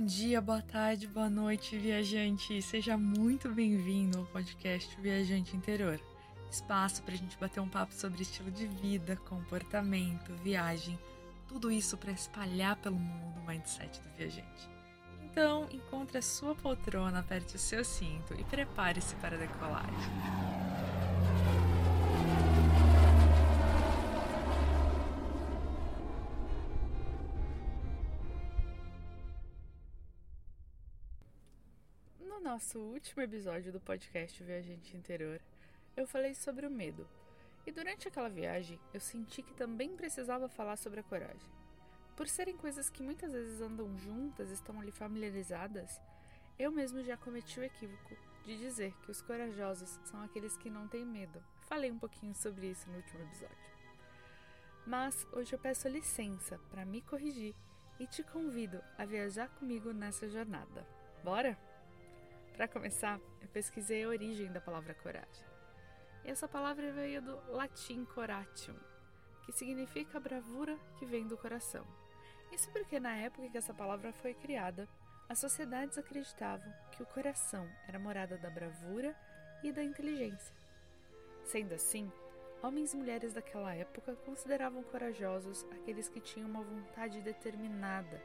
Bom dia, boa tarde, boa noite, viajante. Seja muito bem-vindo ao podcast Viajante Interior. Espaço para a gente bater um papo sobre estilo de vida, comportamento, viagem, tudo isso para espalhar pelo mundo o mindset do viajante. Então, encontre a sua poltrona, aperte o seu cinto e prepare-se para a decolagem. No nosso último episódio do podcast Viajante Interior, eu falei sobre o medo. E durante aquela viagem, eu senti que também precisava falar sobre a coragem. Por serem coisas que muitas vezes andam juntas, estão ali familiarizadas, eu mesmo já cometi o equívoco de dizer que os corajosos são aqueles que não têm medo. Falei um pouquinho sobre isso no último episódio. Mas hoje eu peço licença para me corrigir e te convido a viajar comigo nessa jornada. Bora? Para começar, eu pesquisei a origem da palavra coragem. Essa palavra veio do latim coratium, que significa bravura que vem do coração. Isso porque na época em que essa palavra foi criada, as sociedades acreditavam que o coração era morada da bravura e da inteligência. Sendo assim, homens e mulheres daquela época consideravam corajosos aqueles que tinham uma vontade determinada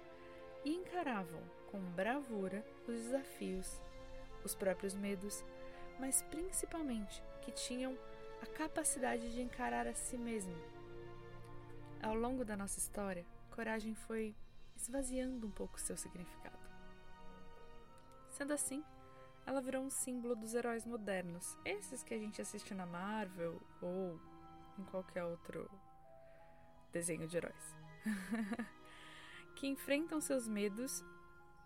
e encaravam com bravura os desafios, os próprios medos, mas principalmente que tinham a capacidade de encarar a si mesmo. Ao longo da nossa história, coragem foi esvaziando um pouco seu significado. Sendo assim, ela virou um símbolo dos heróis modernos, esses que a gente assiste na Marvel ou em qualquer outro desenho de heróis, que enfrentam seus medos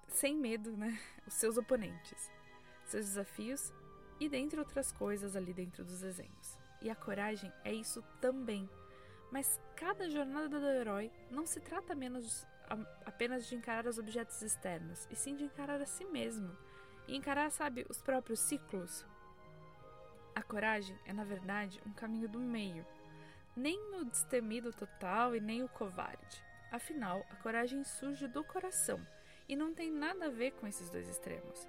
sem medo, né? Os seus oponentes, seus desafios e dentre outras coisas ali dentro dos desenhos. E a coragem é isso também. Mas cada jornada do herói não se trata menos apenas de encarar os objetos externos, e sim de encarar a si mesmo e encarar, sabe, os próprios ciclos. A coragem é, na verdade, um caminho do meio, nem o destemido total e nem o covarde. Afinal, a coragem surge do coração e não tem nada a ver com esses dois extremos.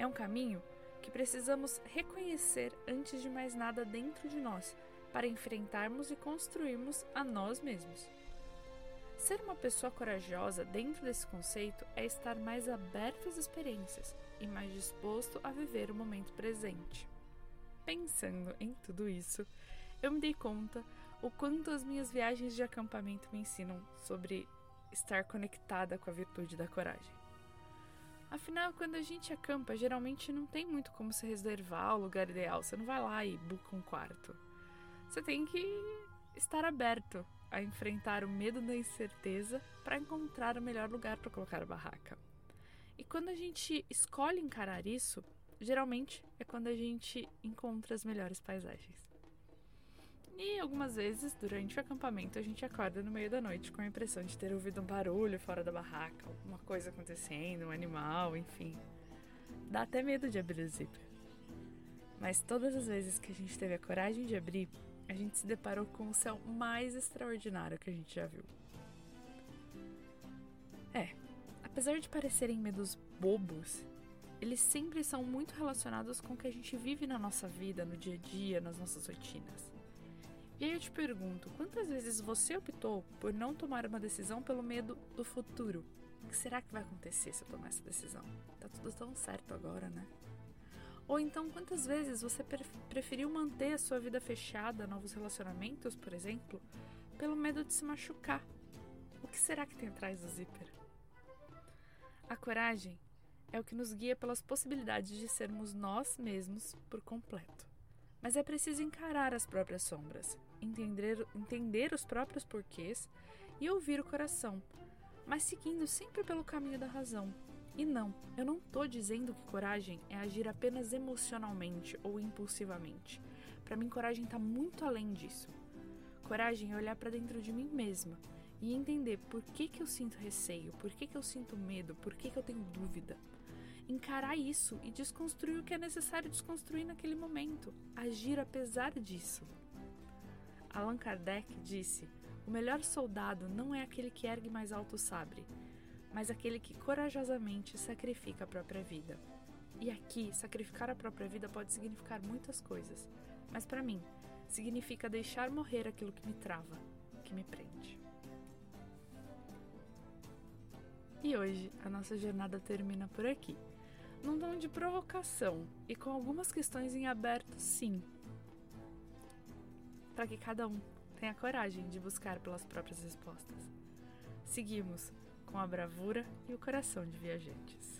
É um caminho que precisamos reconhecer antes de mais nada dentro de nós para enfrentarmos e construirmos a nós mesmos. Ser uma pessoa corajosa dentro desse conceito é estar mais aberto às experiências e mais disposto a viver o momento presente. Pensando em tudo isso, eu me dei conta o quanto as minhas viagens de acampamento me ensinam sobre estar conectada com a virtude da coragem. Afinal, quando a gente acampa, geralmente não tem muito como se reservar o lugar ideal. Você não vai lá e busca um quarto. Você tem que estar aberto a enfrentar o medo da incerteza para encontrar o melhor lugar para colocar a barraca. E quando a gente escolhe encarar isso, geralmente é quando a gente encontra as melhores paisagens. E algumas vezes, durante o acampamento, a gente acorda no meio da noite com a impressão de ter ouvido um barulho fora da barraca, alguma coisa acontecendo, um animal, enfim. Dá até medo de abrir o zíper. Mas todas as vezes que a gente teve a coragem de abrir, a gente se deparou com o céu mais extraordinário que a gente já viu. É, apesar de parecerem medos bobos, eles sempre são muito relacionados com o que a gente vive na nossa vida, no dia a dia, nas nossas rotinas. E aí eu te pergunto, quantas vezes você optou por não tomar uma decisão pelo medo do futuro? O que será que vai acontecer se eu tomar essa decisão? Tá tudo tão certo agora, né? Ou então, quantas vezes você preferiu manter a sua vida fechada novos relacionamentos, por exemplo, pelo medo de se machucar? O que será que tem atrás do zíper? A coragem é o que nos guia pelas possibilidades de sermos nós mesmos por completo. Mas é preciso encarar as próprias sombras, entender, entender os próprios porquês e ouvir o coração, mas seguindo sempre pelo caminho da razão. E não, eu não tô dizendo que coragem é agir apenas emocionalmente ou impulsivamente. Para mim, coragem está muito além disso. Coragem é olhar para dentro de mim mesma e entender por que, que eu sinto receio, por que, que eu sinto medo, por que, que eu tenho dúvida. Encarar isso e desconstruir o que é necessário desconstruir naquele momento. Agir apesar disso. Allan Kardec disse: o melhor soldado não é aquele que ergue mais alto o sabre, mas aquele que corajosamente sacrifica a própria vida. E aqui, sacrificar a própria vida pode significar muitas coisas, mas para mim, significa deixar morrer aquilo que me trava, que me prende. E hoje a nossa jornada termina por aqui, num tom de provocação e com algumas questões em aberto, sim, para que cada um tenha coragem de buscar pelas próprias respostas. Seguimos com a bravura e o coração de viajantes.